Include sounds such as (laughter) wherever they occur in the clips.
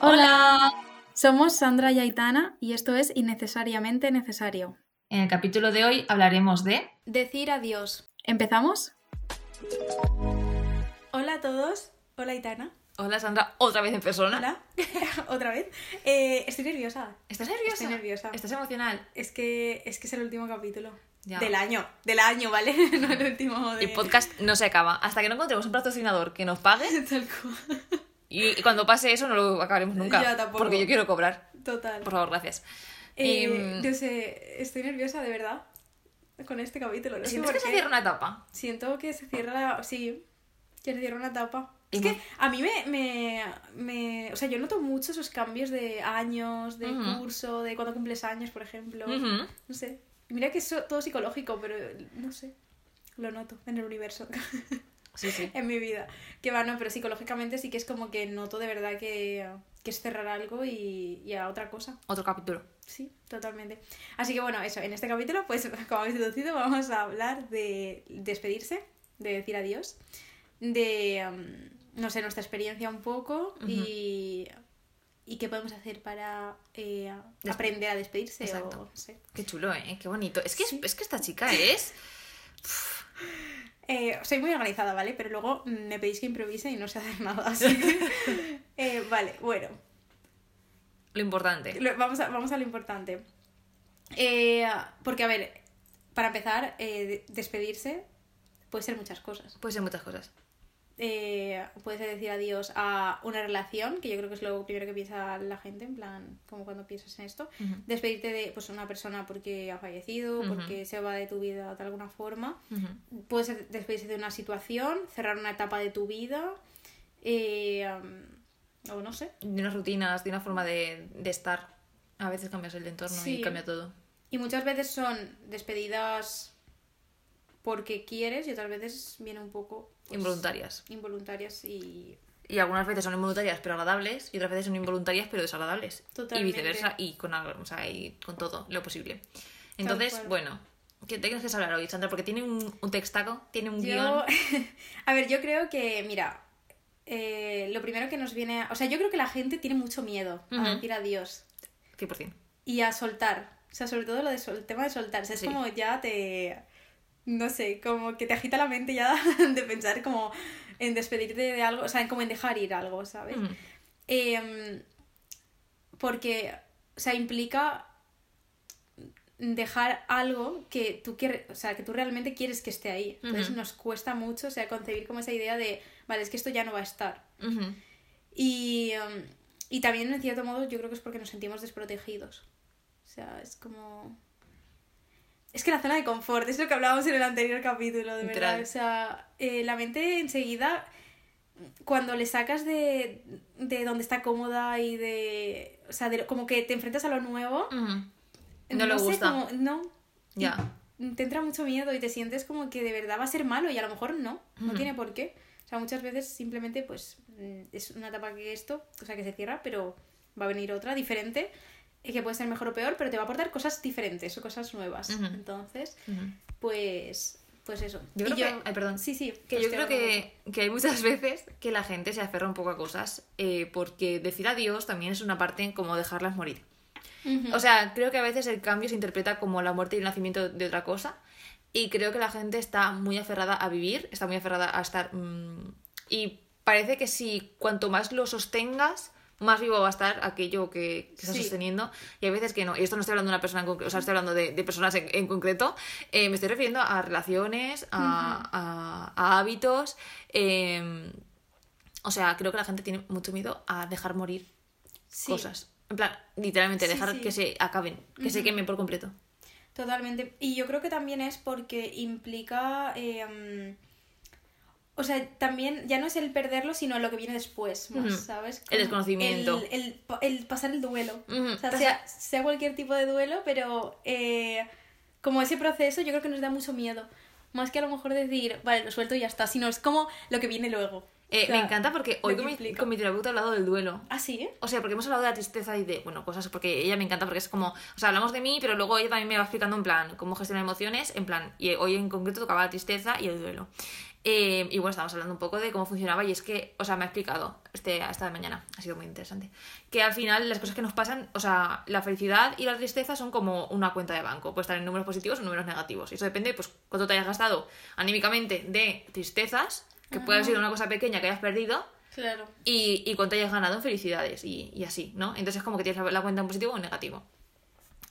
Hola. Somos Sandra y Aitana y esto es Innecesariamente Necesario. En el capítulo de hoy hablaremos de... Decir adiós. ¿Empezamos? Hola a todos. Hola Aitana. Hola Sandra, otra vez en persona. Hola. (laughs) Otra vez. Eh, estoy nerviosa. ¿Estás nerviosa? Estoy nerviosa. ¿Estás emocional? Es que es que es el último capítulo. Ya. Del año. Del año, ¿vale? (laughs) no el último de... El podcast no se acaba. Hasta que no encontremos un patrocinador que nos pague. (laughs) Tal cual. Y, cuando pase eso no lo acabaremos nunca. Ya, tampoco. Porque yo quiero cobrar. Total. Por favor, gracias. Eh, No sé, estoy nerviosa de verdad con este capítulo. No sé ¿Sientes por que se cierra una etapa? Siento que se cierra la... Sí, que se cierra una etapa. Es que a mí me, me, me- O sea, yo noto mucho esos cambios de años, de curso, de cuando cumples años, por ejemplo. No sé. Mira que es todo psicológico, pero no sé. Lo noto en el universo. (laughs) Sí, sí. (laughs) en mi vida. Que va, no, pero psicológicamente sí que es como que noto de verdad que, que es cerrar algo y, y a otra cosa. Otro capítulo. Sí, totalmente. Así que bueno, eso, en este capítulo, pues (laughs) como habéis deducido, vamos a hablar de despedirse, de decir adiós, de, um, no sé, nuestra experiencia un poco y, y qué podemos hacer para eh, aprender a despedirse Exacto. o no sé. Qué chulo, ¿eh? Qué bonito. Es que, Sí. es que esta chica (laughs) es... Eh, soy muy organizada, ¿vale? Pero luego me pedís que improvise y no sé hacer nada, así que... (laughs) eh, vale, bueno, Lo importante. Lo- vamos, a, vamos a lo importante. Eh, porque, a ver, para empezar, de- despedirse puede ser muchas cosas. Puede ser muchas cosas. Eh, puede ser decir adiós a una relación, que yo creo que es lo primero que piensa la gente, en plan, como cuando piensas en esto. Despedirte de pues, una persona porque ha fallecido, porque se va de tu vida de alguna forma. Ujú. Puede ser despedirse de una situación, cerrar una etapa de tu vida. eh, um, o no sé. De unas rutinas, de una forma de, de estar. A veces cambias el entorno Sí. y cambia todo. Y muchas veces son despedidas porque quieres y otras veces viene un poco pues, Involuntarias. involuntarias y Y algunas veces son involuntarias pero agradables y otras veces son involuntarias pero desagradables. Totalmente. Y viceversa y con, algo- o sea, y con todo lo posible. Entonces, bueno, ¿qué tienes que hablar hoy, Sandra? Porque tiene un, un textaco, tiene un yo guion. (laughs) a ver yo creo que mira eh, lo primero que nos viene o sea yo creo que la gente tiene mucho miedo a decir adiós 100%. y a soltar o sea sobre todo lo de sol- el tema de soltarse es Sí. como ya te no sé como que te agita la mente ya (laughs) de pensar como en despedirte de algo o sea en como en dejar ir algo sabes Ujú. Em, porque, o sea, implica dejar algo que tú quieres, o sea, que tú realmente quieres que esté ahí. Entonces nos cuesta mucho, o sea, concebir como esa idea de, vale, es que esto ya no va a estar. Y, em, y también, en cierto modo, yo creo que es porque nos sentimos desprotegidos. O sea, es como... Es que la zona de confort, es lo que hablábamos en el anterior capítulo, de Literal. verdad. O sea, eh, la mente enseguida, cuando le sacas de, de donde está cómoda y de... O sea, de- como que te enfrentas a lo nuevo. Ujú. No, le sé, gusta. como- no. Ya. Te entra mucho miedo y te sientes como que de verdad va a ser malo y a lo mejor no. No tiene por qué. O sea, muchas veces simplemente pues mm, es una etapa que esto, o sea, que se cierra, pero va a venir otra diferente que puede ser mejor o peor, pero te va a aportar cosas diferentes o cosas nuevas. Entonces, pues pues eso. Yo Y creo que- ay, perdón. Sí, sí. Que pues yo creo que, que hay muchas (laughs) veces que la gente se aferra un poco a cosas eh, porque decir adiós también es una parte como dejarlas morir. O sea, creo que a veces el cambio se interpreta como la muerte y el nacimiento de otra cosa. Y creo que la gente está muy aferrada a vivir, está muy aferrada a estar. mm, y parece que si cuanto más lo sostengas, más vivo va a estar aquello que, Sí. sosteniendo. Y hay veces que no. Y esto no estoy hablando de una persona en concreto, o sea, estoy hablando de, de personas en, en concreto. Eh, me estoy refiriendo a relaciones, a, a- a hábitos. eh, o sea, creo que la gente tiene mucho miedo a dejar morir Sí, cosas. En plan, literalmente, Sí, dejar que se acaben, que se quemen por completo. Totalmente. Y yo creo que también es porque implica. eh, o sea, también ya no es el perderlo, sino lo que viene después, más. ¿sabes? El desconocimiento. El, el pa- el pasar el duelo. O sea, sea, sea cualquier tipo de duelo, pero eh, como ese proceso yo creo que nos da mucho miedo. Más que a lo mejor decir, vale, lo suelto y ya está, sino es como lo que viene luego. Eh, O sea, me encanta porque hoy con mi, con mi terapeuta he hablado del duelo. Ah, sí. O sea, porque hemos hablado de la tristeza y de, bueno, cosas, porque ella me encanta, porque es como, o sea, hablamos de mí, pero luego ella también me va explicando en plan cómo gestionar emociones, en plan, y hoy en concreto tocaba la tristeza y el duelo. Eh, y bueno, estábamos hablando un poco de cómo funcionaba y es que, o sea, me ha explicado este, esta mañana, ha sido muy interesante, que al final las cosas que nos pasan, o sea, la felicidad y la tristeza son como una cuenta de banco, puede estar en números positivos o números negativos. Y eso depende, pues, cuánto te hayas gastado anímicamente de tristezas, que puede haber sido una cosa pequeña que hayas perdido, Claro. y, y cuánto hayas ganado en felicidades y, y así, ¿no? Entonces es como que tienes la, la cuenta en positivo o en negativo.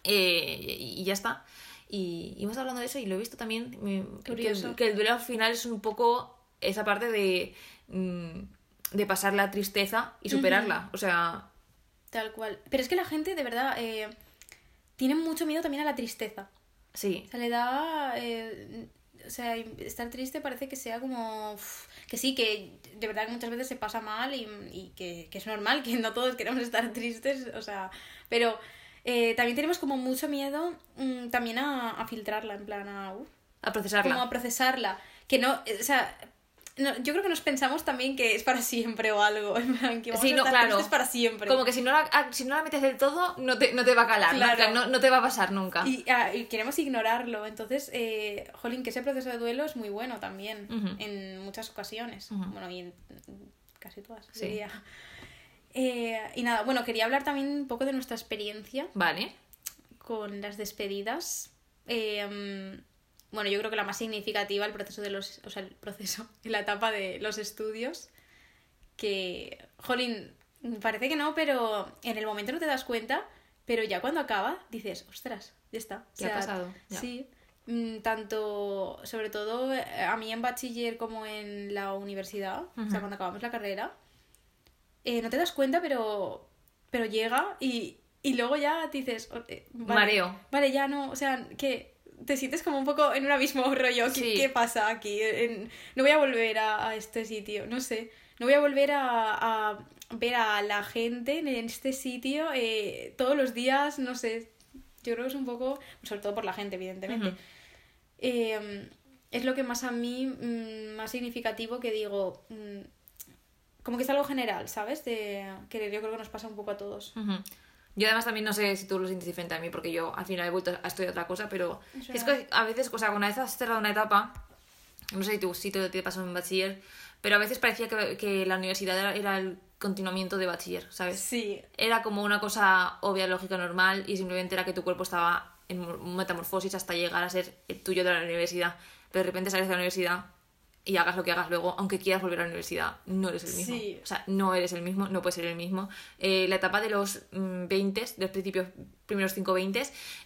Eh, y, y ya está. Y, y hemos estado hablando de eso y lo he visto también, me- Curioso. que el duelo al final es un poco esa parte de, mm, de pasar la tristeza y superarla. O sea, Tal cual. Pero es que la gente, de verdad, eh, tiene mucho miedo también a la tristeza. sí. O sea, le da. eh, o sea, estar triste parece que sea como. que sí, que de verdad que muchas veces se pasa mal y, y que, que es normal, que no todos queremos estar (laughs) tristes. O sea, pero eh, también tenemos como mucho miedo mm, también a, a filtrarla, en plan a. uf, A procesarla. como a procesarla. Que no. eh, O sea. no, yo creo que nos pensamos también que es para siempre o algo. (laughs) En plan, que vamos Sí, no, claro. tristes para siempre. Como que si no la, ah, si no la metes del todo, no te, no te va a calar, ¿no? Claro. No, no te va a pasar nunca. Y, ah, y queremos ignorarlo. Entonces, eh, jolín, que ese proceso de duelo es muy bueno también, Ujú. en muchas ocasiones. Ujú. Bueno, y en casi todas, Sí. diría. Eh, y nada, bueno, quería hablar también un poco de nuestra experiencia Vale. con las despedidas. Eh, bueno, yo creo que la más significativa, el proceso de los. O sea, el proceso, (laughs) la etapa de los estudios. Que. Jolín, parece que no, pero en el momento no te das cuenta. Pero ya cuando acaba, dices, ostras, ya está. ¿Qué ha pasado? Ya. Sí. Mm, Tanto, sobre todo eh, a mí en bachiller como en la universidad, o sea, cuando acabamos la carrera, eh, no te das cuenta, pero, pero llega y, y luego ya dices, oh, eh, vale, Mareo. Vale, ya no, o sea, que te sientes como un poco en un abismo (laughs) rollo. ¿Qué, Sí. qué pasa aquí? En- no voy a volver a, a este sitio, no sé. No voy a volver a, a ver a la gente en este sitio eh, todos los días, no sé. Yo creo que es un poco, sobre todo por la gente, evidentemente. Eh, es lo que más a mí, mm, más significativo que digo, mm, como que es algo general, ¿sabes? De, que yo creo que nos pasa un poco a todos. Ujú. Yo además también no sé si tú lo sientes diferente a mí, porque yo al final he vuelto a estudiar otra cosa, pero Es es que a veces, o sea, una vez has cerrado una etapa, no sé si tú si te, te pasó en bachiller, pero a veces parecía que, que la universidad era, era el continuamiento de bachiller, ¿sabes? Sí, Era como una cosa obvia, lógica, normal, y simplemente era que tu cuerpo estaba en metamorfosis hasta llegar a ser el tuyo de la universidad. Pero de repente sales de la universidad y hagas lo que hagas luego, aunque quieras volver a la universidad, no eres el mismo. Sí. O sea, no eres el mismo, no puedes ser el mismo. Eh, la etapa de los mm, 20, de los principios, primeros 5 20,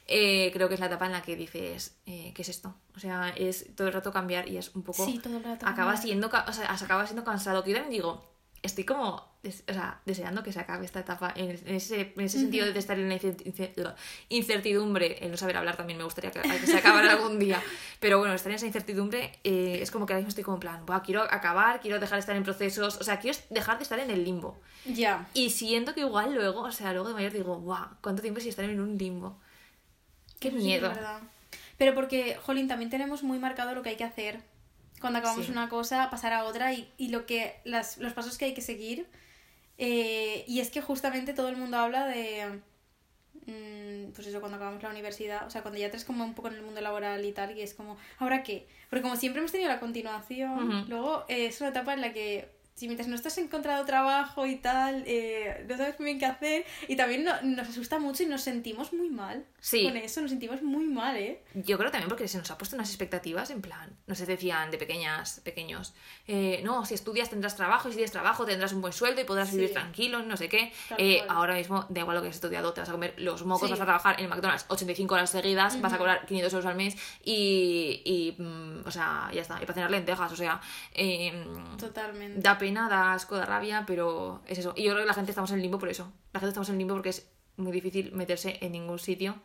eh, creo que es la etapa en la que dices, eh, ¿qué es esto? O sea, es todo el rato cambiar y es un poco... Sí, todo el rato Acaba cambiar. siendo, o sea, acaba siendo cansado. Que yo también digo, estoy como o sea, deseando que se acabe esta etapa en, ese, en ese sentido de estar en la incer- incer- incertidumbre, el no saber hablar también me gustaría que, que se acabara (laughs) algún día, pero bueno, estar en esa incertidumbre eh, es como que ahora mismo estoy como en plan, "Buah, quiero acabar, quiero dejar de estar en procesos, o sea, quiero dejar de estar en el limbo. ya. Y siento que igual luego, o sea, luego de mayor digo, guau, ¿cuánto tiempo si estar en un limbo? Qué sí miedo. Pero porque, Jolín, también tenemos muy marcado lo que hay que hacer. Cuando acabamos Sí. una cosa, pasar a otra y, y lo que las, los pasos que hay que seguir. Eh, y es que justamente todo el mundo habla de. mm, pues eso, cuando acabamos la universidad, o sea, cuando ya entres como un poco en el mundo laboral y tal, y es como, ¿ahora qué? Porque como siempre hemos tenido la continuación, luego eh, es una etapa en la que si mientras no estás encontrado trabajo y tal, eh, no sabes muy bien qué hacer, y también no- nos asusta mucho y nos sentimos muy mal Sí. con eso, nos sentimos muy mal, ¿eh? Yo creo también porque se nos ha puesto unas expectativas en plan, no sé, decían de pequeñas, pequeños, eh, no, si estudias tendrás trabajo y si tienes trabajo tendrás un buen sueldo y podrás Sí. vivir tranquilo, no sé qué. Eh, ahora mismo, da igual lo que has estudiado, te vas a comer los mocos, Sí. vas a trabajar en McDonald's 85 horas seguidas, vas a cobrar 500 euros al mes y, y, mm, o sea, ya está, y para cenar lentejas, o sea, eh, Totalmente. da pena, da asco, da rabia, pero es eso. Y yo creo que la gente estamos en limbo por eso. La gente estamos en limbo porque es muy difícil meterse en ningún sitio.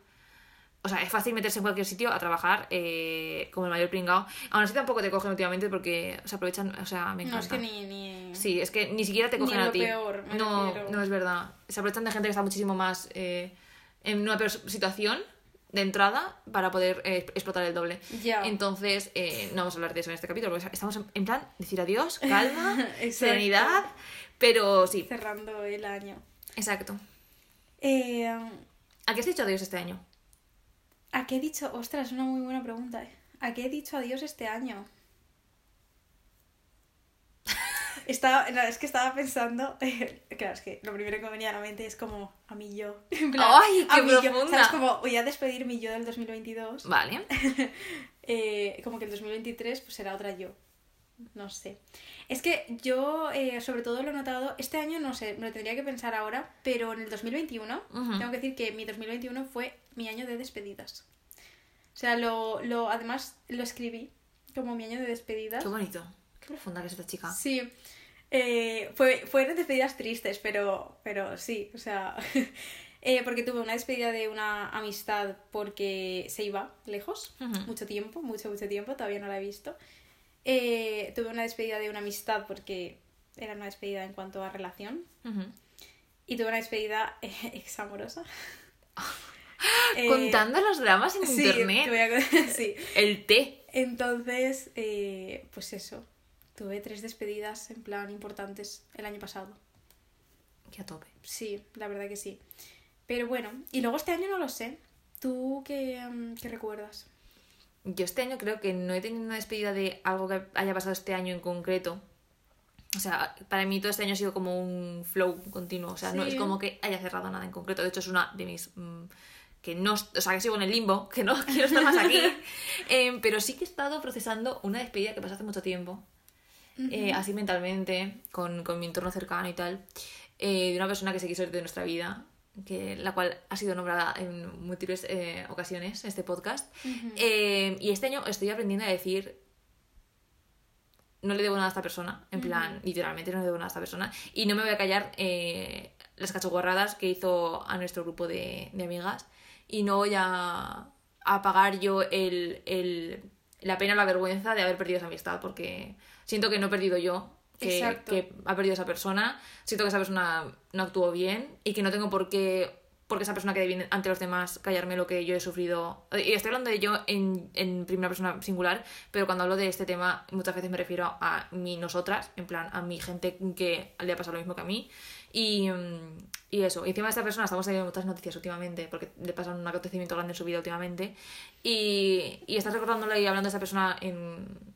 O sea, es fácil meterse en cualquier sitio a trabajar eh, como el mayor pringao. Aún así tampoco te cogen últimamente porque se aprovechan, o sea, me encanta. No, es que ni... ni... Sí, es que ni siquiera te Ni cogen en a lo ti. peor, me no, refiero. no es verdad. Se aprovechan de gente que está muchísimo más eh, en una peor situación de entrada para poder eh, explotar el doble. Ya. Entonces, eh, no vamos a hablar de eso en este capítulo, porque estamos en, en plan decir adiós, calma, (laughs) serenidad, pero sí, Cerrando el año. exacto. Eh, ¿A qué has dicho adiós este año? ¿A qué he dicho? Ostras, es una muy buena pregunta. ¿A qué he dicho adiós este año? Estaba, no, es que estaba pensando. (laughs) claro, es que lo primero que me venía a la mente es como a mí yo. (laughs) Plan, ¡Ay, a mí yo. ¿Sabes? Como voy a despedir mi yo del 2022. Vale. (laughs) Eh, como que el 2023 pues será otra yo. No sé. Es que yo, eh, sobre todo, lo he notado. Este año, no sé, me lo tendría que pensar ahora, pero en el 2021, Ujú. tengo que decir que mi 2021 fue mi año de despedidas. O sea, lo, lo además lo escribí como mi año de despedidas. Qué bonito. Qué profunda que es esta chica. Sí. Eh, fue, fueron despedidas tristes, pero, pero sí, o sea. (laughs) eh, porque tuve una despedida de una amistad porque se iba lejos, mucho tiempo, mucho, mucho tiempo, todavía no la he visto. Eh, tuve una despedida de una amistad porque era una despedida en cuanto a relación. Y tuve una despedida eh, (laughs) examorosa. (laughs) Contando los dramas en sí, internet. te voy a sí. El té. Entonces, pues eso. Tuve tres despedidas en plan importantes el año pasado. Que a tope. Sí, la verdad que sí. Pero bueno, y luego este año no lo sé. ¿Tú qué, mm, qué recuerdas? Yo este año creo que no he tenido una despedida de algo que haya pasado este año en concreto. O sea, para mí todo este año ha sido como un flow continuo. O sea, no es como que haya cerrado nada en concreto. De hecho, es una de mis... mm, que no... O sea, que sigo en el limbo, que no (laughs) quiero estar más aquí. (laughs) Em, pero sí que he estado procesando una despedida que pasó hace mucho tiempo. Eh, así mentalmente, con, con mi entorno cercano y tal. eh, de una persona que se quiso ir de nuestra vida. Que, la cual ha sido nombrada en múltiples eh, ocasiones en este podcast. Eh, y este año estoy aprendiendo a decir. No le debo nada a esta persona. En plan, literalmente no le debo nada a esta persona. Y no me voy a callar eh, las cachoguarradas que hizo a nuestro grupo de, de amigas. Y no voy a, a pagar yo el, el- la pena o la vergüenza de haber perdido esa amistad. Porque siento que no he perdido yo. Que, que ha perdido esa persona. Siento que esa persona no actuó bien. Y que no tengo por qué porque esa persona quede bien ante los demás, callarme lo que yo he sufrido. Y estoy hablando de yo en, en primera persona singular, pero cuando hablo de este tema muchas veces me refiero a mí, nosotras, en plan, a mi gente que le ha pasado lo mismo que a mí. Y, mm, y eso, y encima de esta persona estamos teniendo muchas noticias últimamente, porque le pasa un acontecimiento grande en su vida últimamente. Y, y estás recordándole y hablando de esta persona en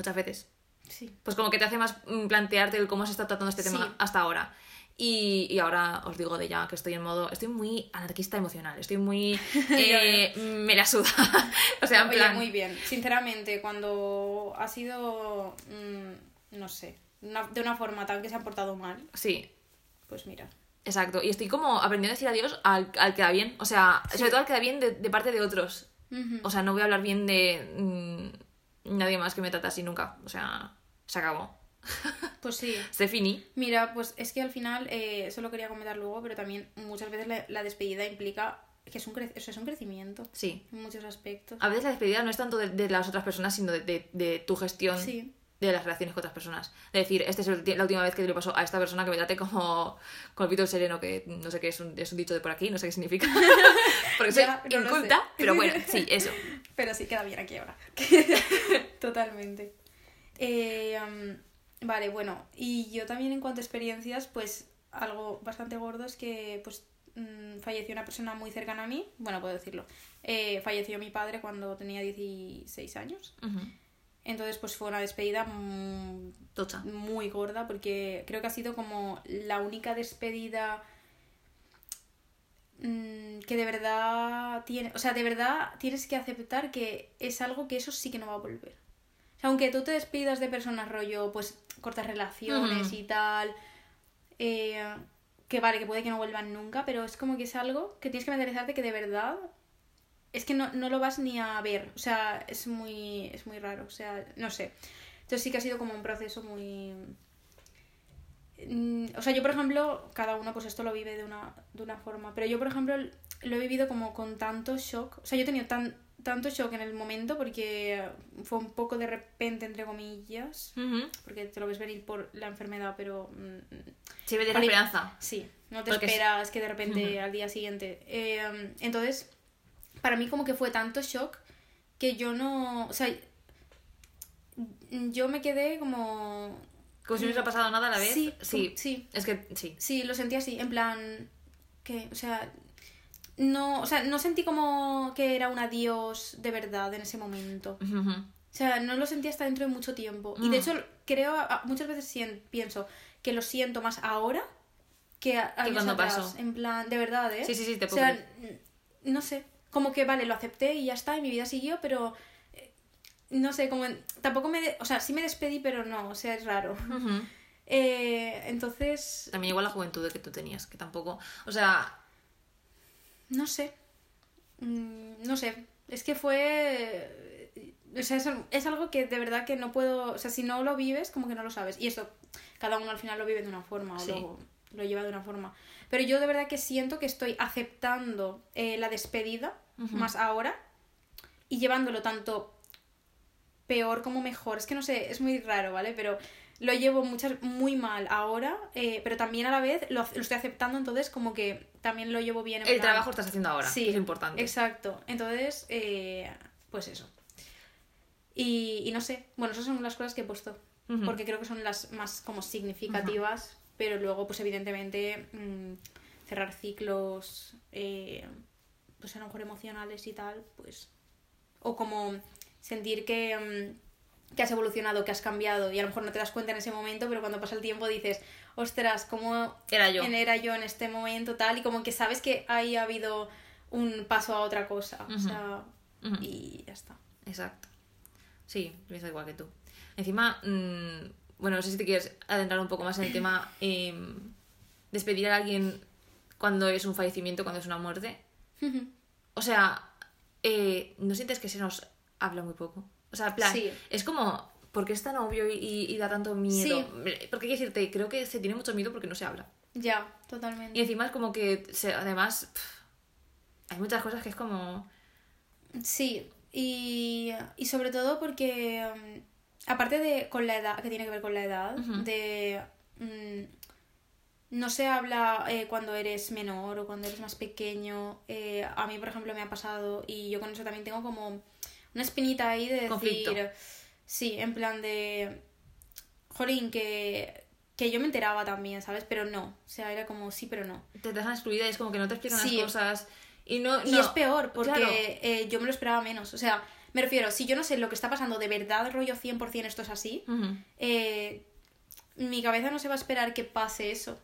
muchas veces. Sí. Pues como que te hace más mm, plantearte el cómo se está tratando este Sí. tema hasta ahora. Y, y ahora os digo de ya que estoy en modo. Estoy muy anarquista emocional. Estoy muy. (laughs) eh, me la suda. (laughs) o sea, en Oye, plan. muy bien. Sinceramente, cuando ha sido, mm, no sé, una- de una forma tal que se ha portado mal, Sí, pues mira. exacto. Y estoy como aprendiendo a decir adiós al, al que da bien. O sea, sobre todo al que da bien de, de parte de otros. O sea, no voy a hablar bien de mm, nadie más que me trata así nunca. O sea, se acabó. (laughs) Pues sí. Se finí. Mira, pues es que al final, eh, eso lo quería comentar luego, pero también muchas veces la, la despedida implica que es un, cre- eso es un crecimiento Sí. en muchos aspectos. A veces la despedida no es tanto de, de las otras personas, sino de, de- de tu gestión Sí. De las relaciones con otras personas. De decir, esta es el la última vez que le pasó a esta persona que me trate como (laughs) con el pito sereno, que no sé qué es un, es un dicho de por aquí, no sé qué significa. (laughs) Porque soy Ya, no lo inculta, sé. pero bueno, sí, (laughs) eso. Pero sí queda bien aquí ahora. Totalmente. Eh, um, vale, bueno, y yo también en cuanto a experiencias, pues algo bastante gordo es que pues mm, falleció una persona muy cercana a mí, bueno, puedo decirlo. Eh, falleció mi padre cuando tenía 16 años. Entonces, pues fue una despedida mm, Tocha. muy gorda porque creo que ha sido como la única despedida mm, que de verdad tiene, o sea, de verdad tienes que aceptar que es algo que eso sí que no va a volver. O sea, aunque tú te despidas de personas rollo, pues cortas relaciones y tal, eh, que vale, que puede que no vuelvan nunca, pero es como que es algo que tienes que mentalizarte que de verdad es que no, no lo vas ni a ver. O sea, es muy, es muy raro. O sea, no sé. Entonces sí que ha sido como un proceso muy... Mm, O sea, yo por ejemplo, cada uno pues esto lo vive de una, de una forma, pero yo por ejemplo lo he vivido como con tanto shock. O sea, yo he tenido tan, tanto shock en el momento porque fue un poco de repente, entre comillas, porque te lo ves venir por la enfermedad, pero mm, Sí, me la esperanza. Sí, no te Porque es- esperas que de repente al día siguiente. Eh, entonces, para mí como que fue tanto shock que yo no, o sea, yo me quedé como... Como si no hubiese pasado nada a la vez. Sí, sí. sí. Es que sí. Sí, lo sentí así, en plan, que, o sea, no, o sea, no sentí como que era un adiós de verdad en ese momento. O sea, no lo sentí hasta dentro de mucho tiempo. Y de Mm. hecho, creo, muchas veces pienso que lo siento más ahora que, a- años cuando atrás. pasó. En plan, de verdad, ¿eh? Sí, sí, sí, te O puedo sea, creer. n- no sé, como que vale, lo acepté y ya está, y mi vida siguió, pero eh, no sé, como en- tampoco me, de- o sea, sí me despedí, pero no, o sea, es raro. (laughs) Eh, entonces, También igual la juventud que tú tenías, que tampoco. O sea, no sé, Mm, no sé, es que fue, o sea, es, es algo que de verdad que no puedo, o sea, si no lo vives, como que no lo sabes. Y eso, cada uno al final lo vive de una forma o lo lleva de una forma. Pero yo de verdad que siento que estoy aceptando eh, la despedida más ahora y llevándolo tanto peor como mejor. Es que no sé, es muy raro, ¿vale? Pero lo llevo muchas, muy mal ahora, eh, pero también a la vez lo, lo estoy aceptando, entonces como que también lo llevo bien. en el plan- trabajo estás haciendo ahora, Sí, que es importante. Exacto. Entonces, eh, pues eso. Y, y no sé, bueno, esas son las cosas que he puesto, porque creo que son las más como significativas, pero luego, pues evidentemente, mm, cerrar ciclos, eh, pues a lo mejor emocionales y tal, pues... O como sentir que, mm, que has evolucionado, que has cambiado, y a lo mejor no te das cuenta en ese momento, pero cuando pasa el tiempo dices, ostras, ¿cómo Era yo. era yo en este momento tal? Y como que sabes que ahí ha habido un paso a otra cosa. O sea, y ya está. Exacto. Sí, pienso igual que tú. Encima, mm, bueno, no sé si te quieres adentrar un poco más en el tema em, (clears throat) despedir a alguien cuando es un fallecimiento, cuando es una muerte. (laughs) O sea, eh, ¿no sientes que se nos habla muy poco? O sea, plan, Sí. es como, ¿por qué es tan obvio y, da tanto miedo? Porque quiero decirte, creo que se tiene mucho miedo porque no se habla. ya, totalmente. Y encima es como que, se- además, pf, hay muchas cosas que es como... Sí, y, y sobre todo porque, mm, aparte de con la edad, que tiene que ver con la edad, de... mm, no se habla eh, cuando eres menor o cuando eres más pequeño. Eh, a mí, por ejemplo, me ha pasado y yo con eso también tengo como una espinita ahí de decir... Conflicto. Sí, en plan de... Jolín, que, que yo me enteraba también, ¿sabes? Pero no. O sea, era como sí, pero no. Te dejan excluida y es como que no te explican Sí. las cosas. Y no... Y es peor, porque Claro. eh, yo me lo esperaba menos. O sea, me refiero, si yo no sé lo que está pasando de verdad, rollo 100% esto es así, eh, mi cabeza no se va a esperar que pase eso.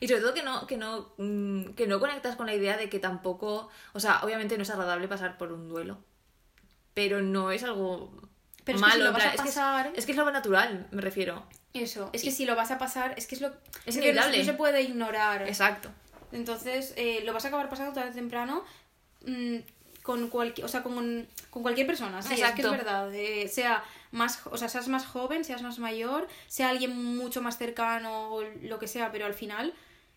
Y sobre todo que no, que no, mm, que no conectas con la idea de que tampoco, o sea, obviamente no es agradable pasar por un duelo, pero no es algo Pero es que malo, si lo vas es que es- es, que es lo natural, me refiero. Eso, es que si lo vas a pasar, es que es lo Es que no se puede ignorar. Exacto. Entonces, eh, lo vas a acabar pasando tarde o temprano mm, con cualquier, o sea, con, con cualquier persona. Sí, es que es verdad. eh, sea más, o sea, seas más joven, seas más mayor, sea alguien mucho más cercano o lo que sea, pero al final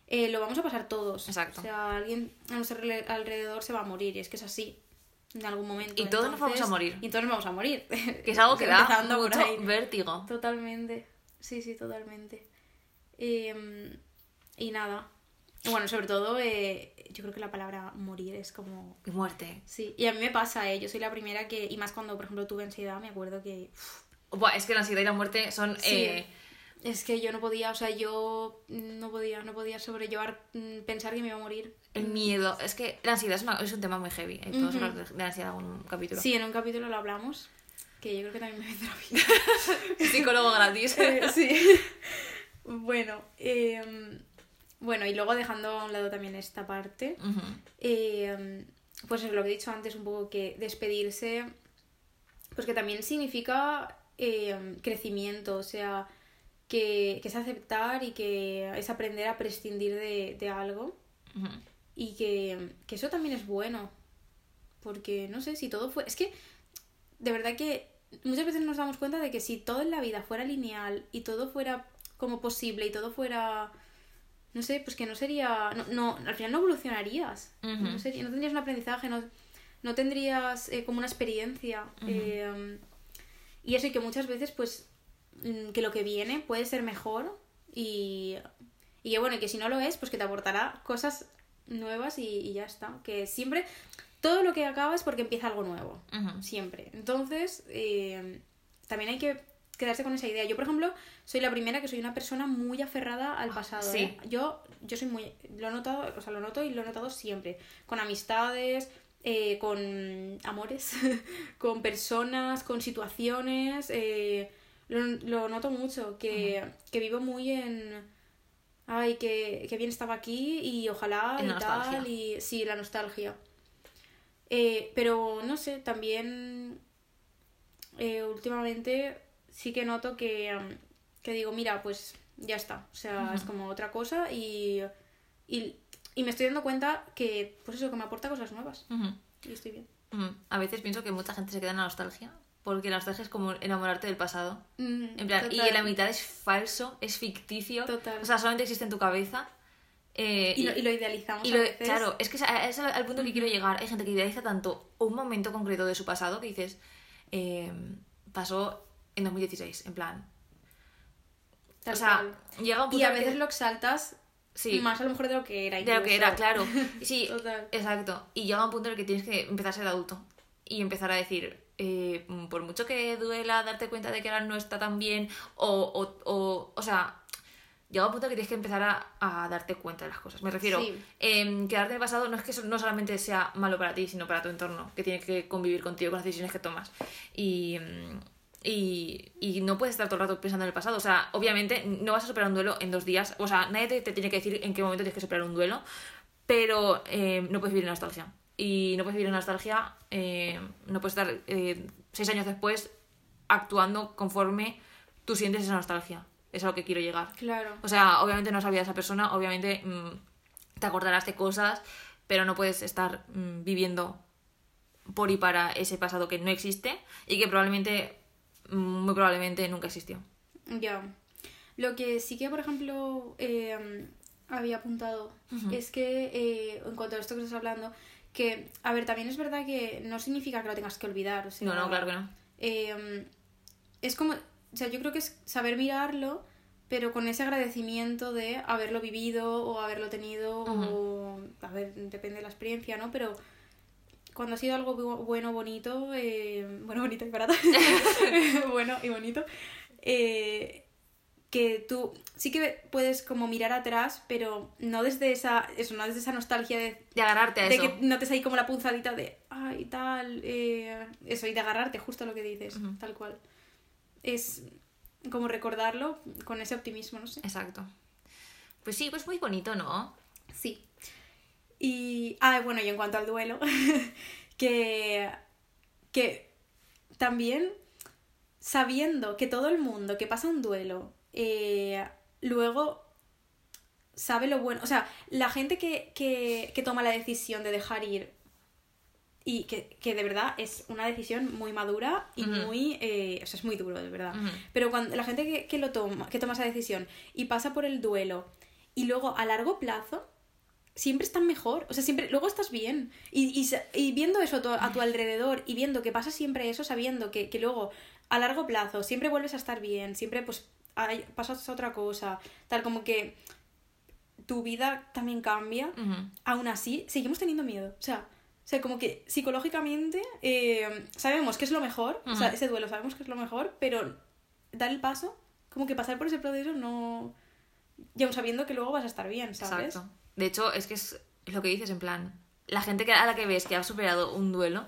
eh, lo vamos a pasar todos. Exacto. O sea, alguien a nuestro alrededor se va a morir y es que es así. En algún momento. Y todos nos vamos a morir. Y todos nos vamos a morir. (laughs) Que es algo que da mucho vértigo. Totalmente. Sí, sí, totalmente. Em, y nada. Bueno, sobre todo, eh, yo creo que la palabra morir es como... Muerte. Sí, y a mí me pasa, ¿eh? Yo soy la primera que... Y más cuando, por ejemplo, tuve ansiedad, me acuerdo que... Buah, es que la ansiedad y la muerte son... Sí. eh, es que yo no podía, o sea, yo no podía, no podía sobrellevar mm, pensar que me iba a morir. el miedo. Es que la ansiedad es, una- es un tema muy heavy. eh, Podemos hablar de, la ansiedad en un capítulo. Sí, en un capítulo lo hablamos, que yo creo que también me vendrá (laughs) bien. Psicólogo gratis. (laughs) Eh, sí. (laughs) bueno, em, bueno, y luego dejando a un lado también esta parte, eh, pues es lo que he dicho antes, un poco que despedirse, pues que también significa eh, crecimiento, o sea, que, que es aceptar y que es aprender a prescindir de, de algo y que, que eso también es bueno, porque no sé si todo fue... Es que, de verdad que muchas veces nos damos cuenta de que si todo en la vida fuera lineal y todo fuera como posible y todo fuera... No sé, pues que no sería... No, no al final no evolucionarías. No, sería- no tendrías un aprendizaje, no, no tendrías eh, como una experiencia. Eh, y eso y que muchas veces pues mm, que lo que viene puede ser mejor y, y que bueno, y que si no lo es, pues que te aportará cosas nuevas y, y ya está. Que siempre, todo lo que acaba es porque empieza algo nuevo. Siempre. Entonces, eh, también hay que quedarse con esa idea. Yo, por ejemplo, soy la primera que soy una persona muy aferrada al pasado. sí. ¿eh? Yo, yo soy muy. Lo he notado, o sea, lo noto y lo he notado siempre. Con amistades, eh, con amores, (laughs) con personas, con situaciones. eh, lo, lo noto mucho. Que, que vivo muy en. Ay, que, que bien estaba aquí y ojalá y nostalgia. tal. Y sí, la nostalgia. Eh, pero no sé, también eh, últimamente sí que noto que, um, que digo, mira, pues ya está. O sea, es como otra cosa y, y, y me estoy dando cuenta que, pues eso, que me aporta cosas nuevas. Y estoy bien. A veces pienso que mucha gente se queda en la nostalgia. Porque la nostalgia es como enamorarte del pasado. En plan, y en la mitad es falso, es ficticio. Total. O sea, solamente existe en tu cabeza. Eh, Y lo, y lo idealizamos. y a lo- veces. claro, es que es, a- es al al punto que quiero llegar. Hay gente que idealiza tanto un momento concreto de su pasado que dices, eh, pasó en 2016, en plan. Tal o sea, cual. llega un punto Y a que- veces lo exaltas Sí. más a lo mejor de lo que era. de lo que incluso. era, claro. (laughs) Sí, Total. exacto. Y llega un punto en el que tienes que empezar a ser adulto y empezar a decir, eh, por mucho que duela darte cuenta de que ahora no está tan bien, o, o, o, o sea, llega un punto en que tienes que empezar a, a darte cuenta de las cosas. Me refiero, Sí. em, quedarte en el pasado no es que eso no solamente sea malo para ti, sino para tu entorno, que tiene que convivir contigo con las decisiones que tomas. Y. y, y no puedes estar todo el rato pensando en el pasado. O sea, obviamente no vas a superar un duelo en dos días. O sea, nadie te, te tiene que decir en qué momento tienes que superar un duelo. Pero eh, no puedes vivir en nostalgia. Y no puedes vivir en nostalgia. eh, no puedes estar eh, seis años después actuando conforme tú sientes esa nostalgia. Es a lo que quiero llegar. Claro. O sea, obviamente no sabías a esa persona, obviamente mm, te acordarás de cosas, pero no puedes estar mm, viviendo por y para ese pasado que no existe y que probablemente, muy probablemente nunca existió. Ya. Lo que sí que, por ejemplo, eh, había apuntado es que, eh, en cuanto a esto que estás hablando, que, a ver, también es verdad que no significa que lo tengas que olvidar. O sea, No, no, claro que no. eh, es como, o sea, yo creo que es saber mirarlo, pero con ese agradecimiento de haberlo vivido o haberlo tenido, o, a ver, depende de la experiencia, ¿no? Pero cuando ha sido algo bu- bueno, bonito, eh, bueno, bonito y barato, (laughs) bueno y bonito, eh, que tú sí que puedes como mirar atrás, pero no desde esa, eso, no desde esa nostalgia de De agarrarte a de eso. que notes ahí como la punzadita de ay tal eh, eso y de agarrarte justo lo que dices tal cual es como recordarlo con ese optimismo no sé Exacto. Pues sí, pues muy bonito, ¿no? sí y ah bueno y en cuanto al duelo (laughs) que que también sabiendo que todo el mundo que pasa un duelo eh, luego sabe lo bueno. O sea, la gente que, que, que toma la decisión de dejar ir y que, que de verdad es una decisión muy madura y muy... eh, o sea, es muy duro, de verdad. Pero cuando la gente que, que lo toma, que toma esa decisión y pasa por el duelo y luego a largo plazo, siempre están mejor. O sea, siempre, luego estás bien. Y, y, y viendo eso a tu, a tu alrededor y viendo que pasa siempre eso, sabiendo que, que luego a largo plazo siempre vuelves a estar bien, siempre pues hay- pasas a otra cosa, tal como que tu vida también cambia, Ujú. aún así seguimos teniendo miedo. O sea, o sea como que psicológicamente eh, sabemos que es lo mejor, o sea, ese duelo sabemos que es lo mejor, pero dar el paso, como que pasar por ese proceso no... Y aún sabiendo que luego vas a estar bien, ¿sabes? Exacto. De hecho, es que es lo que dices, en plan, la gente que, a la que ves que ha superado un duelo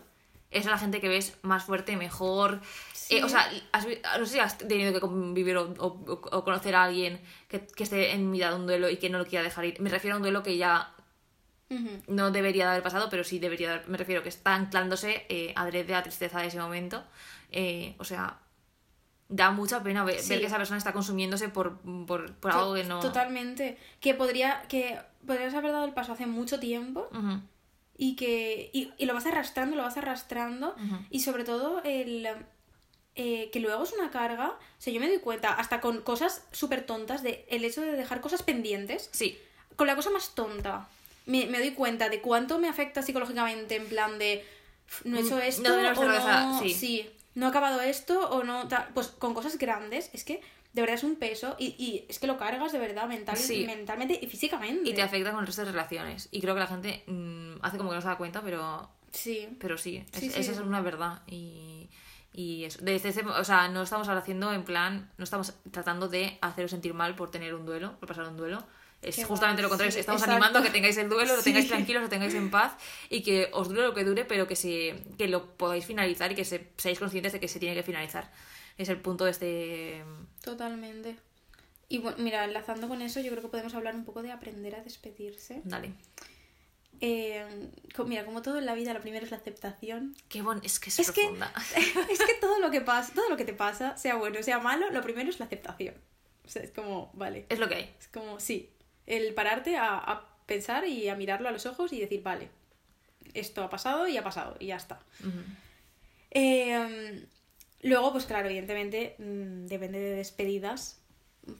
es la gente que ves más fuerte, mejor. Sí. Eh, o sea, has no sé si has tenido que convivir o, o- o conocer a alguien que, que esté en mitad de un duelo y que no lo quiera dejar ir. Me refiero a un duelo que ya no debería de haber pasado, pero sí debería de haber- Me refiero que está anclándose eh, adrede a la tristeza de ese momento. Eh, o sea, da mucha pena ver, Sí. ver que esa persona está consumiéndose por, por, por algo que no. Totalmente. Que podría... Que podrías haber dado el paso hace mucho tiempo y que... Y, y lo vas arrastrando, lo vas arrastrando. Y sobre todo el... eh, que luego es una carga. O sea, yo me doy cuenta, hasta con cosas súper tontas, de el hecho de dejar cosas pendientes. Sí, Con la cosa más tonta. Me, me doy cuenta de cuánto me afecta psicológicamente en plan de... "F, No he hecho Mm, esto no tenemos o cerveza", no... sí. No he acabado esto o no... tal. Pues con cosas grandes, es que de verdad es un peso y, y es que lo cargas de verdad mental, Sí. mentalmente y físicamente. y te afecta con el resto de relaciones. Y creo que la gente mm, hace como que no se da cuenta, pero Sí. Pero sí, es- Sí, sí. esa es una verdad. Y, y eso. Desde ese- o sea, no estamos haciendo en plan, no estamos tratando de haceros sentir mal por tener un duelo, por pasar un duelo. Es Qué justamente lo contrario. sí, estamos exacto. animando a que tengáis el duelo, lo tengáis tranquilos, (laughs) lo tengáis en paz y que os dure lo que dure, pero que, se, que lo podáis finalizar y que se, seáis conscientes de que se tiene que finalizar. Es el punto de este. Totalmente. Y bueno, mira, enlazando con eso, yo creo que podemos hablar un poco de aprender a despedirse. Dale. Eh, mira, como todo en la vida, lo primero es la aceptación. Qué bon... Es que es, Es que- profunda. (laughs) es que todo lo que pasa, todo lo que te pasa, sea bueno, sea malo, lo primero es la aceptación. O sea, es como, vale. Es lo que hay. Es como, sí. El pararte a, a pensar y a mirarlo a los ojos y decir, vale, esto ha pasado y ha pasado y ya está. Eh, luego, pues claro, evidentemente mm, depende de despedidas,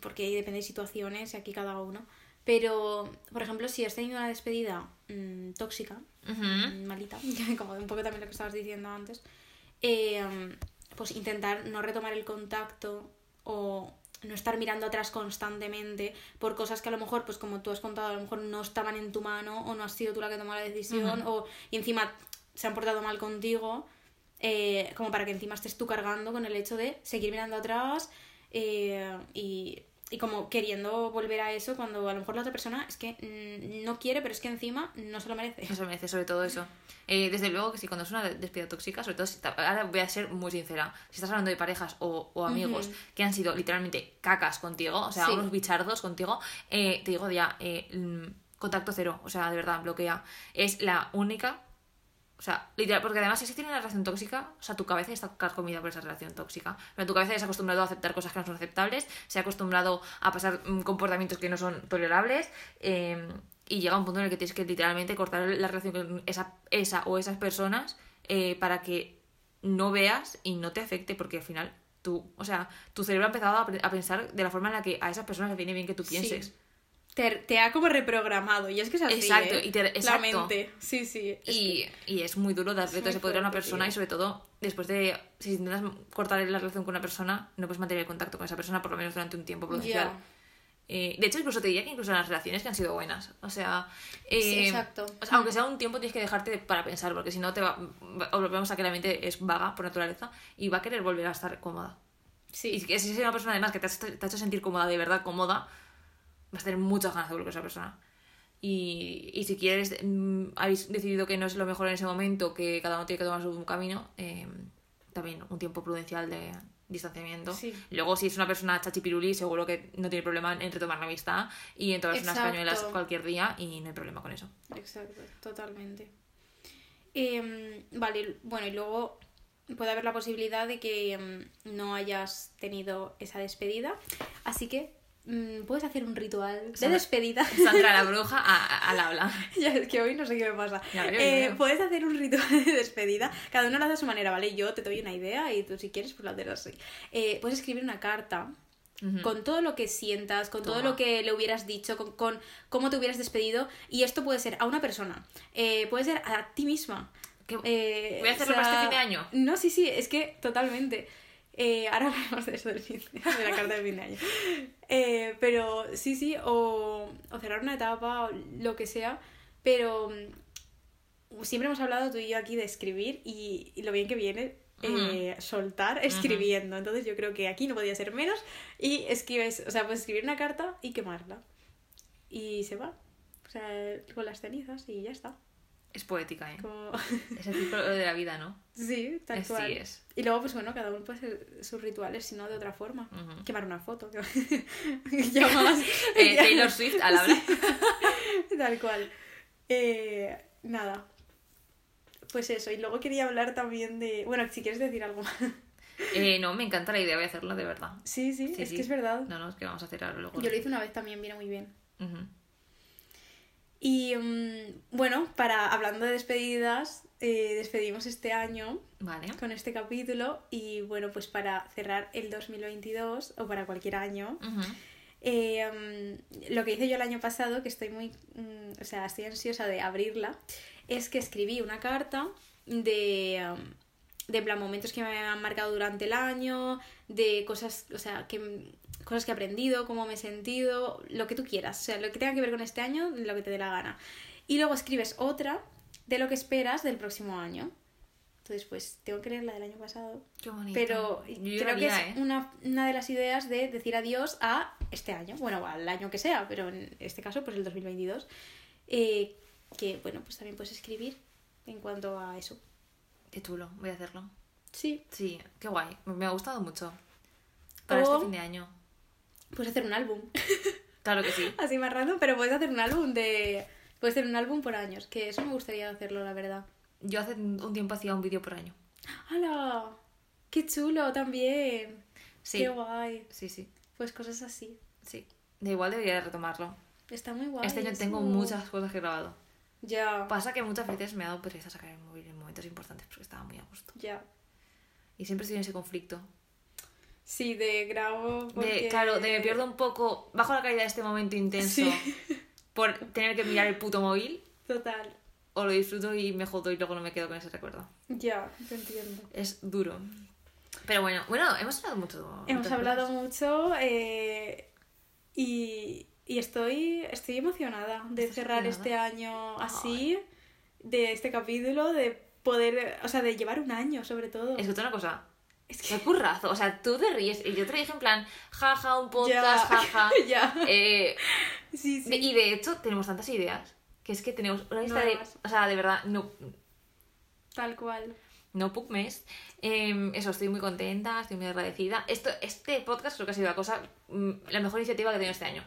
porque ahí depende de situaciones y aquí cada uno. Pero, por ejemplo, si has tenido una despedida mm, tóxica, Ujú. mm, malita, (laughs) como un poco también lo que estabas diciendo antes, eh, pues intentar no retomar el contacto o no estar mirando atrás constantemente por cosas que a lo mejor, pues como tú has contado, a lo mejor no estaban en tu mano o no has sido tú la que tomó la decisión o y encima se han portado mal contigo, eh, como para que encima estés tú cargando con el hecho de seguir mirando atrás eh, y, y como queriendo volver a eso cuando a lo mejor la otra persona es que mm, no quiere, pero es que encima no se lo merece. No se merece, sobre todo eso. Eh, desde luego que sí, cuando es una despedida tóxica, sobre todo si ahora voy a ser muy sincera, si estás hablando de parejas o, o amigos que han sido literalmente cacas contigo, o sea, Sí. unos bichardos contigo, eh, te digo ya, eh, mm, contacto cero, o sea, de verdad, bloquea. Es la única, o sea, literal, porque además si una relación tóxica, o sea, tu cabeza está carcomida por esa relación tóxica. Pero tu cabeza ya se ha acostumbrado a aceptar cosas que no son aceptables, se ha acostumbrado a pasar mm, comportamientos que no son tolerables, eh, y llega un punto en el que tienes que literalmente cortar la relación con esa, esa o esas personas eh, para que no veas y no te afecte, porque al final tú, o sea, tu cerebro ha empezado a, pensar de la forma en la que a esas personas les viene bien que tú Sí. Te, te ha como reprogramado y es que es así, Exacto, ¿eh? y te- La exacto. mente, sí, sí. es Y, y es muy duro darle todo ese poder a una persona tío. y sobre todo después de, si intentas cortar la relación con una persona, no puedes mantener el contacto con esa persona por lo menos durante un tiempo prudencial. Eh, de hecho, incluso te diría que incluso en las relaciones que han sido buenas. O sea, eh, Sí, exacto. o sea, aunque sea un tiempo, tienes que dejarte para pensar, porque si no te va. volvemos a que la mente es vaga por naturaleza y va a querer volver a estar cómoda. Sí, Y que si es una persona además que te ha hecho sentir cómoda, de verdad cómoda, vas a tener muchas ganas de volver con esa persona. Y, y si quieres, mm, habéis decidido que no es lo mejor en ese momento, que cada uno tiene que tomar su camino, eh, también un tiempo prudencial de distanciamiento. Sí. Luego, si es una persona chachipiruli, seguro que no tiene problema en retomar la amistad y en tomarse unas cañuelas cualquier día y no hay problema con eso. exacto, totalmente. Em, vale, bueno, y luego puede haber la posibilidad de que em, no hayas tenido esa despedida, así que puedes hacer un ritual de despedida. Sandra la bruja (laughs) al habla. Ya es que hoy no sé qué me pasa. Ya Eh, puedes hacer un ritual de despedida. Cada uno lo hace a su manera, ¿vale? Yo te doy una idea y tú si quieres pues lo haces así. Eh, puedes escribir una carta con todo lo que sientas, con todo lo que le hubieras dicho, con, con cómo te hubieras despedido. Y esto puede ser a una persona, eh, puede ser a ti misma. ¿Qué- ¿Voy a hacerlo o para sea, este fin de año? No, sí, sí, es que totalmente. Eh, ahora (laughs) hablamos de eso del fin de, de la carta del fin de año. (laughs) Eh, pero sí, sí, o, o cerrar una etapa, o lo que sea. Pero mm, siempre hemos hablado tú y yo aquí de escribir y, y lo bien que viene eh, soltar escribiendo. Entonces yo creo que aquí no podía ser menos. Y escribes, o sea, puedes escribir una carta y quemarla. Y se va. O sea, con las cenizas y ya está. Es poética, ¿eh? Como... (laughs) Es el ciclo de la vida, ¿no? Sí, tal cual. es. Y luego, pues bueno, cada uno puede hacer sus rituales, si no de otra forma. Quemar una foto. (laughs) ya más. (laughs) Eh, Taylor Swift al habla. Tal cual. Eh, nada. Pues eso. Y luego quería hablar también de. Bueno, si quieres decir algo más. Eh, no, me encanta la idea, voy a hacerlo de verdad. Sí, sí, Sí, es sí. que es verdad. No, no, es que vamos a hacer ahora luego. Yo lo hice una vez también, viene muy bien. Y mm, bueno, para hablando de despedidas, eh, despedimos este año Vale. con este capítulo. Y bueno, pues para cerrar el 2022 o para cualquier año. Eh, mm, lo que hice yo el año pasado, que estoy muy, mm, o sea, estoy ansiosa de abrirla, es que escribí una carta de, um, de plan, momentos que me han marcado durante el año, de cosas, o sea, que cosas que he aprendido, cómo me he sentido, lo que tú quieras, o sea, lo que tenga que ver con este año, lo que te dé la gana. Y luego escribes otra de lo que esperas del próximo año. Entonces, pues tengo que leer la del año pasado. Qué bonito. Pero Yo creo que es ¿eh? una, una de las ideas de decir adiós a este año, bueno, al año que sea, pero en este caso, pues el 2022. eh, que, bueno, pues también puedes escribir en cuanto a eso. Qué chulo, voy a hacerlo. Sí, Sí, qué guay. Me me ha gustado mucho. Para O- este fin de año. Puedes hacer un álbum. (laughs) Claro que sí. Así más random, pero puedes hacer un álbum de... Puedes hacer un álbum por años, que eso me gustaría hacerlo, la verdad. Yo hace un tiempo hacía un vídeo por año. ¡Hala! ¡Qué chulo también! Sí. ¡Qué guay! Sí, sí, Pues cosas así. sí. De igual debería retomarlo. Está muy guay. este año eso. tengo muchas cosas que he grabado. Ya, Pasa que muchas veces me ha dado pereza sacar el móvil en momentos importantes porque estaba muy a gusto. ya. Y siempre estoy en ese conflicto. Sí, de grabo. De, claro, de me pierdo un poco, bajo la calidad de este momento intenso Sí. (laughs) por tener que mirar el puto móvil, Total. o lo disfruto y me jodo y luego no me quedo con ese recuerdo. Ya, te entiendo. Es duro. Pero bueno, bueno, hemos hablado mucho. Hemos hablado cosas. mucho eh, y, y estoy, estoy emocionada de ¿Estás cerrar emocionada? este año así, de este capítulo, de poder, o sea, de llevar un año sobre todo. Escucha una cosa. Es Qué currazo. O sea, tú te ríes y yo te dije en plan, jaja, un podcast, jaja. (laughs) ya. Eh, Sí, sí. de- y de hecho, tenemos tantas ideas que es que tenemos una lista de. O sea, de verdad, no. Tal cual. No mes. Eh, eso, estoy muy contenta, estoy muy agradecida. Esto, este podcast creo que ha sido la cosa, mm, la mejor iniciativa que he tenido este año.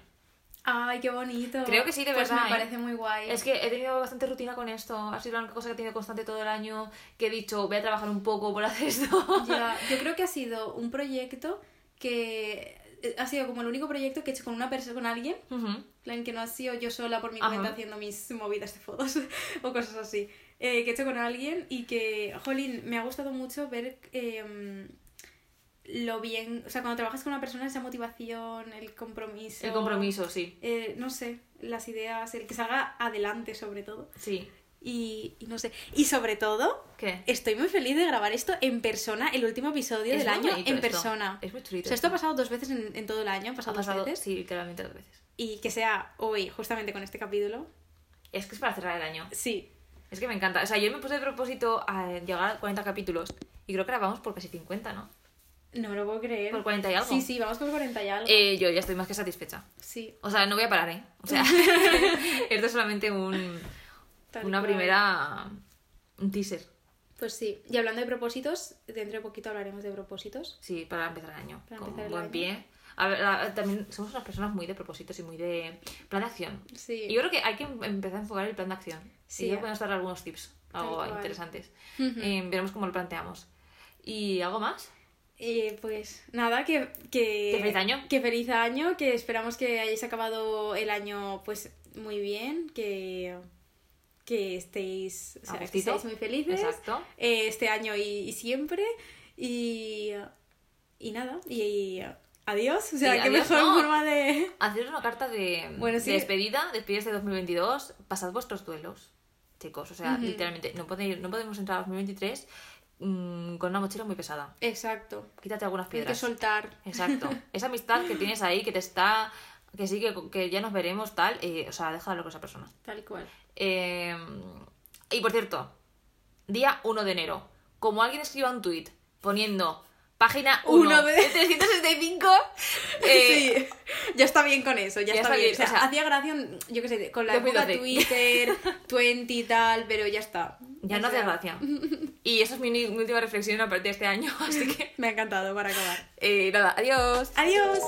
Ay, qué bonito. Creo que sí, de pues verdad, me ¿eh? parece muy guay. Es que he tenido bastante rutina con esto. Ha sido la única cosa que he tenido constante todo el año. Que he dicho, voy a trabajar un poco por (laughs) hacer esto. Ya, yo creo que ha sido un proyecto que eh, ha sido como el único proyecto que he hecho con una persona, con alguien, Ujú. en plan que no ha sido yo sola por mi cuenta haciendo mis movidas de fotos (laughs) o cosas así, eh, que he hecho con alguien y que, jolín, me ha gustado mucho ver em, lo bien, o sea, cuando trabajas con una persona, esa motivación, el compromiso. El compromiso, sí. eh, no sé, las ideas, el que salga adelante sobre todo. Sí. Y, y no sé, y sobre todo, ¿Qué? Estoy muy feliz de grabar esto en persona, el último episodio Es del año en esto. persona. Es muy chulito O sea, esto ha pasado dos veces en, en todo el año, ha Ha pasado, dos veces. sí, literalmente dos veces. Y que sea hoy, justamente con este capítulo. Es que es para cerrar el año. Sí, Es que me encanta. O sea, yo me puse de propósito a llegar a 40 capítulos. Y creo que ahora vamos por casi 50, ¿no? No me lo puedo creer. Por 40 y algo. Sí, sí, vamos por 40 y algo. Eh, yo ya estoy más que satisfecha. sí, O sea, no voy a parar, ¿eh? O sea, (laughs) (laughs) esto es solamente un, tal una cual. primera... Un teaser. Pues sí. Y hablando de propósitos, dentro de poquito hablaremos de propósitos. Sí, para empezar el año. Para con empezar el buen año. pie. A ver, también somos unas personas muy de propósitos y muy de plan de acción. Sí. Y yo creo que hay que em- empezar a enfocar el plan de acción. Sí, y yo eh. podemos dar algunos tips, algo interesantes. Eh, veremos cómo lo planteamos. ¿Y algo más? Eh, pues nada, que, que... Que feliz año. Que feliz año, que esperamos que hayáis acabado el año pues muy bien, que, que estéis, o sea, A que gustito. estéis muy felices Exacto. eh, este año y, y siempre. Y, y nada, y, y adiós. O sea, qué adiós, mejor no. forma de... Haceros una carta de, Bueno, de sí. despedida, despedidas de 2022, pasad vuestros duelos, chicos. O sea, literalmente, no, podéis, no podemos entrar a 2023 mm, con una mochila muy pesada. Exacto. Quítate algunas Hay que piedras. soltar. Exacto. (laughs) Esa amistad que tienes ahí, que te está. que sí, que, que ya nos veremos, tal. eh, o sea, déjalo con esa persona. Tal cual. Eh, y por cierto, día 1 de enero. Como alguien escriba un tuit poniendo página 1 Uno de- de 365, (laughs) eh, sí, ya está bien con eso, ya, ya está, bien. bien, O sea, o sea, hacía gracia, yo qué sé, con la época 2012. Twitter, (laughs) 20 y tal, pero ya está. ya O no hace gracia. (laughs) Y esa es mi, mi última reflexión a partir de este año. Así que, Me ha encantado para acabar. eh, nada, adiós. Adiós.